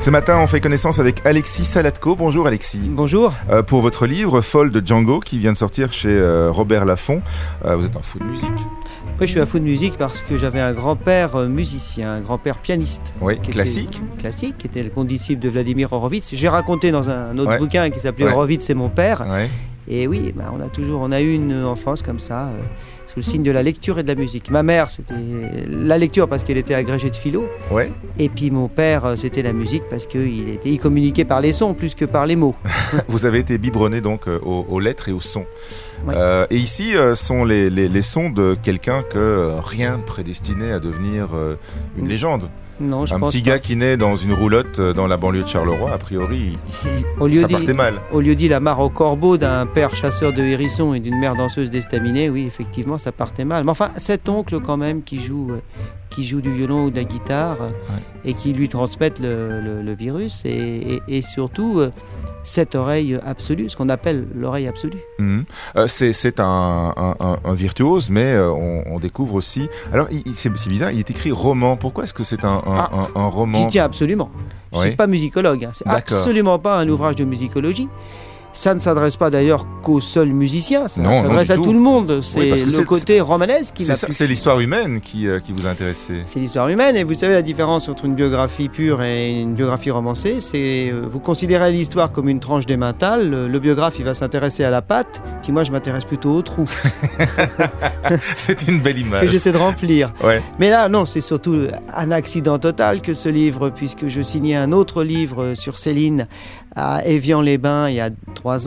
Ce matin, on fait connaissance avec Alexis Salatko. Bonjour Alexis. Bonjour. Euh, pour votre livre Folle de Django qui vient de sortir chez euh, Robert Laffont, euh, vous êtes un fou de musique. Oui, je suis un fou de musique parce que j'avais un grand-père musicien, un grand-père pianiste. Oui, était- classique. classique, qui était le condisciple de Vladimir Horowitz. J'ai raconté dans un autre Ouais. bouquin qui s'appelait Ouais. Horowitz et mon père. Ouais. Et oui, bah, on a toujours, on a eu une enfance comme ça, sous le signe de la lecture et de la musique. Ma mère, c'était la lecture parce qu'elle était agrégée de philo. Ouais. Et puis mon père, euh, c'était la musique parce qu'il était, il communiquait par les sons plus que par les mots. Vous avez été biberonné donc euh, aux, aux lettres et aux sons. Euh, et ici euh, sont les, les- les sons de quelqu'un que rien ne prédestinait à devenir euh, une Mm. légende. Non, je un pense petit pas. gars qui naît dans une roulotte dans la banlieue de Charleroi, a priori, il- Au lieu ça partait mal. Au lieu dit la mare au corbeau d'un père chasseur de hérissons et d'une mère danseuse d'estaminet, oui, effectivement, ça partait mal. Mais enfin, cet oncle, quand même, qui joue, qui joue du violon ou de la guitare et qui lui transmettent le, le- le virus, et, et- et surtout cette oreille absolue, ce qu'on appelle l'oreille absolue. Mhm. Euh, c'est un, un- un- un virtuose, mais euh, on, on découvre aussi. Alors, c'est bizarre, il est écrit roman. Pourquoi est-ce que c'est un, Ah, un- roman J'y tiens absolument. Je ne Oui. suis pas musicologue, hein. c'est absolument pas un ouvrage de musicologie. Ça ne s'adresse pas d'ailleurs qu'aux seuls musiciens, ça s'adresse à tout. tout le monde. C'est que le côté romanesque qui C'est l'histoire humaine qui, euh, qui vous a intéressé. C'est l'histoire humaine et vous savez la différence entre une biographie pure et une biographie romancée, c'est euh, vous considérez l'histoire comme une tranche d'émental, le, le biographe il va s'intéresser à la pâte, puis moi je m'intéresse plutôt au trou c'est une belle que image. j'essaie de remplir. Ouais. Mais là non, c'est surtout un accident total que ce livre puisque je signais un autre livre sur Céline à Évian-les-Bains il y a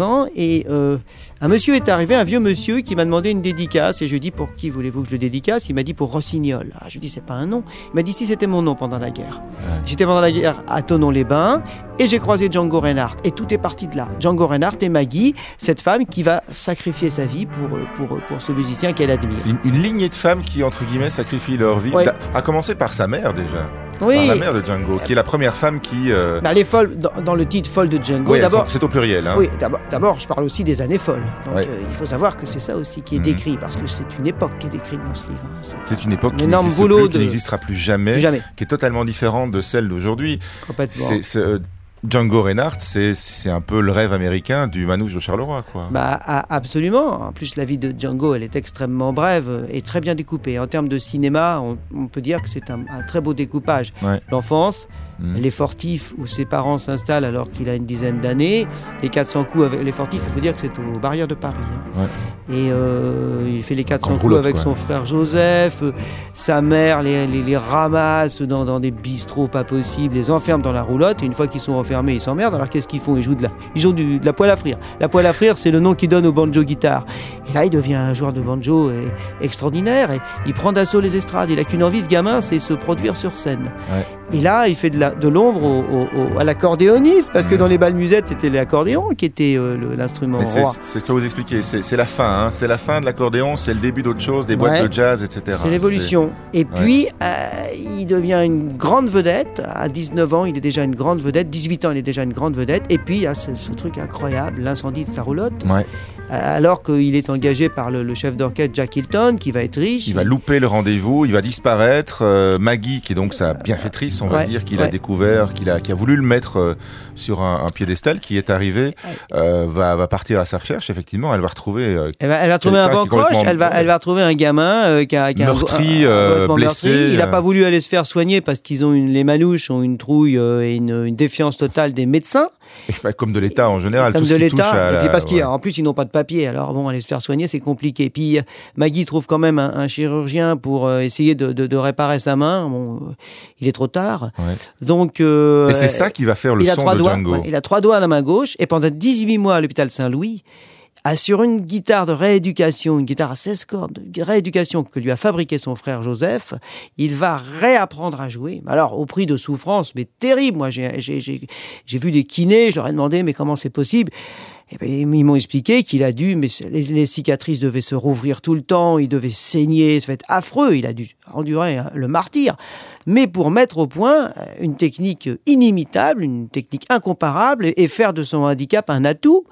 ans et euh, un monsieur est arrivé, un vieux monsieur qui m'a demandé une dédicace et je lui ai dit pour qui voulez-vous que je le dédicace? Il m'a dit pour Rossignol. Ah, je lui ai dit c'est pas un nom. Il m'a dit si c'était mon nom pendant la guerre. Ouais. J'étais pendant la guerre à Tonon-les-Bains et j'ai croisé Django Reinhardt et tout est parti de là. Django Reinhardt et Maggie, cette femme qui va sacrifier sa vie pour, euh, pour, pour ce musicien qu'elle admire. Une, une lignée de femmes qui, entre guillemets, sacrifient leur vie. Ouais. D'a- À commencer par sa mère, déjà. Oui, Par la mère de Django, qui est la première femme qui. euh, bah, les folles, dans, dans le titre Folle de Django, elles d'abord, c'est au pluriel. Hein. Oui, d'abord, je parle aussi des années folles. Donc, Ouais. euh, il faut savoir que c'est ça aussi qui est Mhm. décrit, parce que c'est une époque qui est décrite dans ce livre. hein. C'est une époque Un qui plus, de- n'existera plus jamais, plus jamais, qui est totalement différente de celle d'aujourd'hui. C'est- euh, Django Reinhardt, c'est un peu le rêve américain du manouche de Charleroi, quoi. Bah, absolument. En plus, la vie de Django, elle est extrêmement brève et très bien découpée. En termes de cinéma, on, on peut dire que c'est un, un très beau découpage. Ouais. L'enfance, Mhm. les fortifs où ses parents s'installent alors qu'il a une dizaine d'années, les 400 coups avec les fortifs, il faut dire que c'est aux barrières de Paris. hein. Et euh, il fait les 400 Grande coups avec quoi. son frère Joseph. euh, sa mère les, les- les ramasse dans, dans des bistrots pas possibles, les enferme dans la roulotte. Et une fois qu'ils sont enfermés, ils s'emmerdent. Alors qu'est-ce qu'ils font? Ils jouent de la, ils jouent du- de la poêle à frire. La poêle à frire, c'est le nom qu'ils donnent au banjo-guitare. Et là, il devient un joueur de banjo euh, extraordinaire. Et il prend d'assaut les estrades. Il a qu'une envie, ce gamin, c'est se produire sur scène. Et là, il fait de l'ombre à l'accordéoniste, parce que Mhm. dans les balles musettes, c'était l'accordéon qui était euh, l'instrument roi. c'est ce que vous expliquez, c'est la fin, hein. c'est la fin de l'accordéon, c'est le début d'autre chose, des boîtes Ouais. de jazz, etc. C'est l'évolution. Et puis, euh, il devient une grande vedette. À 19 ans, il est déjà une grande vedette. 18 il est déjà une grande vedette. Et puis, il y a ce, truc incroyable, l'incendie de sa roulotte. Euh, Alors qu'il est engagé par le, le chef d'orchestre Jack Hilton, qui va être riche. Il va louper le rendez-vous, il va disparaître. Euh, Maggie, qui est donc sa bienfaitrice, on va Ouais, dire, qu'il a découvert, qu'il a, qui a voulu le mettre euh, sur un, un piédestal, qui est arrivé, euh, va, va partir à sa recherche. Effectivement, elle va retrouver euh, Elle va, elle va trouver un bancroche, elle va, elle va retrouver un gamin euh, qui a, qui a Meurtri, un- un- euh, blessé, meurtri. Il n'a euh. pas voulu aller se faire soigner parce qu'ils ont une, les manouches ont une trouille euh, et une, une défiance totale des médecins. Bah, comme de l'État en général, comme tout de l'État. Et puis parce qu'en ouais. plus, ils n'ont pas de papier. Alors bon, aller se faire soigner, c'est compliqué. Puis euh, Maggie trouve quand même un, un chirurgien pour euh, essayer de, de- de réparer sa main. Bon, euh, il est trop tard. Ouais. Donc. euh, Et c'est ça qui va faire le trois de doigts. Django. ouais, il a trois doigts à la main gauche. Et pendant 18 mois à l'hôpital Saint-Louis, a sur une guitare de rééducation, une guitare à 16 cordes, de rééducation que lui a fabriqué son frère Joseph, il va réapprendre à jouer. Alors, au prix de souffrances, mais terrible. Moi, j'ai- vu des kinés, je leur ai demandé, mais comment c'est possible? Et ben, ils m'ont expliqué qu'il a dû, mais les, les, cicatrices devaient se rouvrir tout le temps, il devait saigner, ça va être affreux, il a dû endurer hein, le martyr. Mais pour mettre au point une technique inimitable, une technique incomparable et faire de son handicap un atout.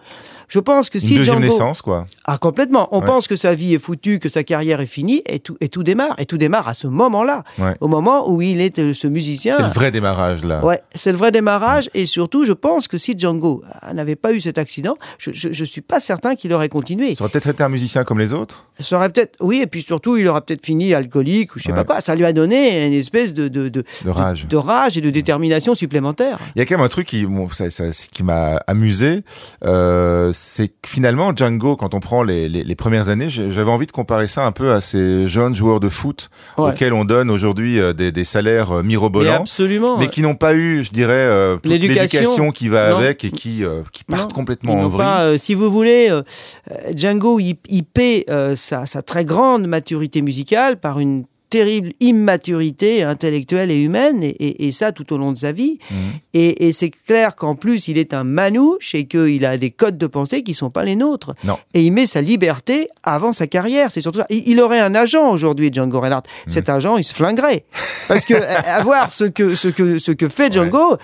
Je pense que si Une deuxième Django... naissance, quoi. Ah, complètement. On Ouais. pense que sa vie est foutue, que sa carrière est finie, et tout, et tout démarre. Et tout démarre à ce moment-là. Ouais. Au moment où il est euh, ce musicien. C'est le vrai démarrage, là. Ouais, c'est le vrai démarrage. Et surtout, je pense que si Django euh, n'avait pas eu cet accident, je, je suis pas certain qu'il aurait continué. Ça aurait peut-être été un musicien comme les autres. Ça aurait peut-être, oui, et puis surtout, il aurait peut-être fini alcoolique ou je sais Ouais. pas quoi. Ça lui a donné une espèce de, de, de, De rage. de rage et de détermination supplémentaire. Il y a quand même un truc qui, bon, ça, ça- qui m'a amusé, euh, c'est que finalement Django, quand on prend les, les, les premières années, j'avais envie de comparer ça un peu à ces jeunes joueurs de foot Ouais. auxquels on donne aujourd'hui euh, des, des salaires euh, mirobolants, absolument. mais qui n'ont pas eu, je dirais, euh, L'éducation. qui va Non. avec et qui, euh, qui Non, partent complètement en. Pas, euh, si vous voulez, euh, euh, Django, il, il paie sa, sa très grande maturité musicale par une terrible immaturité intellectuelle et humaine, et, et- et ça tout au long de sa vie. Mhm. Et, et c'est clair qu'en plus, il est un manouche et qu'il a des codes de pensée qui ne sont pas les nôtres. Non. Et il met sa liberté avant sa carrière. C'est surtout ça. Il, il aurait un agent aujourd'hui, Django Reinhardt. Cet agent, il se flinguerait. Parce que euh, avoir ce que, ce que, ce que fait Django.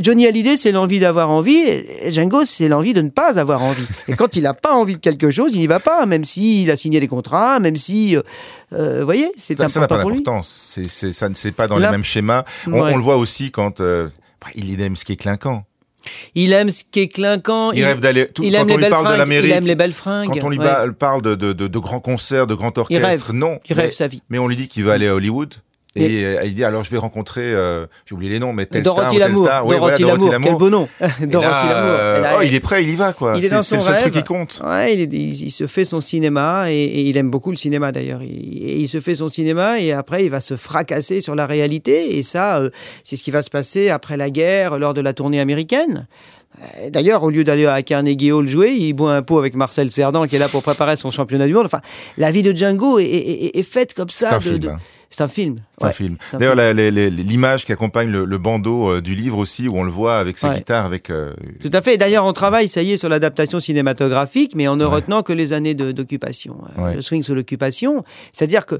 Johnny Hallyday, c'est l'envie d'avoir envie, et Django, c'est l'envie de ne pas avoir envie. Et quand il n'a pas envie de quelque chose, il n'y va pas, même s'il a signé des contrats, même si, euh, euh, vous voyez, c'est Ça ça n'a important pas d'importance. Ça ne c'est pas dans Là- les mêmes schémas. On, Ouais. on le voit aussi quand euh, bah, il aime ce qui est clinquant. Il aime ce qui est clinquant. Il, rêve d'aller. Quand aime on lui parle de l'Amérique, Il aime les belles fringues. quand on lui ouais. parle de, de, de, de grands concerts, de grands Il orchestres, rêve. non. Il rêve sa vie. mais on lui dit qu'il va aller à Hollywood. Et, Et- euh, il dit alors je vais rencontrer, euh, j'ai oublié les noms, mais telle Dorothy star ou telle Lamour. star. Oui, voilà, Dorothy Dorothy Lamour. Quel beau nom. Dorothy là, Lamour. euh, Elle a- oh, il est prêt, il y va quoi. Il est C'est dans c'est le seul rêve. truc qui compte. Ouais, il, est- il- il se fait son cinéma et, et il aime beaucoup le cinéma d'ailleurs. Il, il se fait son cinéma et après il va se fracasser sur la réalité et ça, euh, c'est ce qui va se passer après la guerre lors de la tournée américaine. D'ailleurs, au lieu d'aller à Carnegie Hall jouer, il boit un pot avec Marcel Cerdan qui est là pour préparer son championnat du monde. Enfin, la vie de Django est, est- est- est faite comme C'est ça. un de- film. de- hein. C'est un film. C'est un ouais. film. un D'ailleurs, film. l'image qui accompagne le, le bandeau euh, du livre aussi, où on le voit avec sa Ouais. guitare, avec. euh, Tout à fait. D'ailleurs, on travaille, ça y est, sur l'adaptation cinématographique, mais en ne retenant que les années d'occupation. Euh. Le swing sous l'occupation. C'est-à-dire que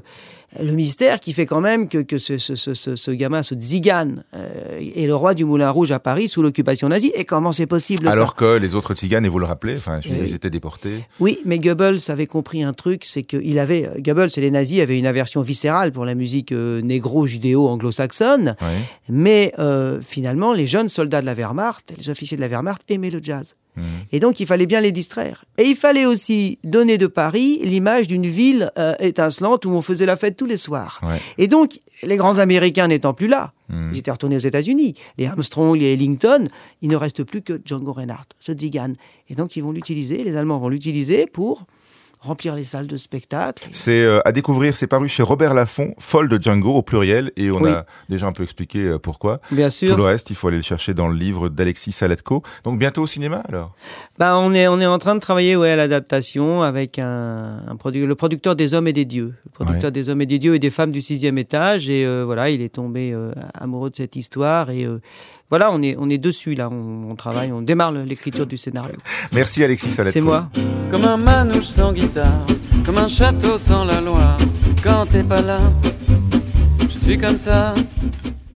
le mystère qui fait quand même que, que ce, ce- ce- gamin, ce Zigane, euh, est le roi du Moulin Rouge à Paris sous l'occupation nazie. Et comment c'est possible ça alors que les autres tziganes, et vous le rappelez, enfin, ils étaient déportés. Oui, mais Goebbels avait compris un truc, c'est qu'il avait, Goebbels et les nazis avaient une aversion viscérale pour la musique euh, négro-judéo-anglo-saxonne, mais euh, finalement, les jeunes soldats de la Wehrmacht, les officiers de la Wehrmacht aimaient le jazz. Et donc, il fallait bien les distraire. Et il fallait aussi donner de Paris l'image d'une ville euh, étincelante où on faisait la fête tous les soirs. Ouais. Et donc, les grands Américains n'étant plus là, Mhm. ils étaient retournés aux États-Unis. Les Armstrong, les Ellington, il ne reste plus que Django Reinhardt, ce Zigan. Et donc, ils vont l'utiliser, les Allemands vont l'utiliser pour remplir les salles de spectacle. C'est euh, à découvrir, c'est paru chez Robert Laffont, Folle de Django au pluriel, et on Oui. a déjà un peu expliqué euh, pourquoi. Bien Tout sûr. le reste, il faut aller le chercher dans le livre d'Alexis Saletko. Donc bientôt au cinéma alors? Ben, on, est, on est en train de travailler ouais, à l'adaptation avec un, un produ- le producteur des hommes et des dieux. Le producteur des hommes et des dieux et des femmes du sixième étage. Et euh, voilà, il est tombé euh, amoureux de cette histoire. Et voilà, on est, on est dessus là. On, on travaille, on démarre l'écriture du scénario. Merci Alexis Saletko. C'est moi. Comme un manouche sans guitare, comme un château sans la Loire. Quand t'es pas là, je suis comme ça,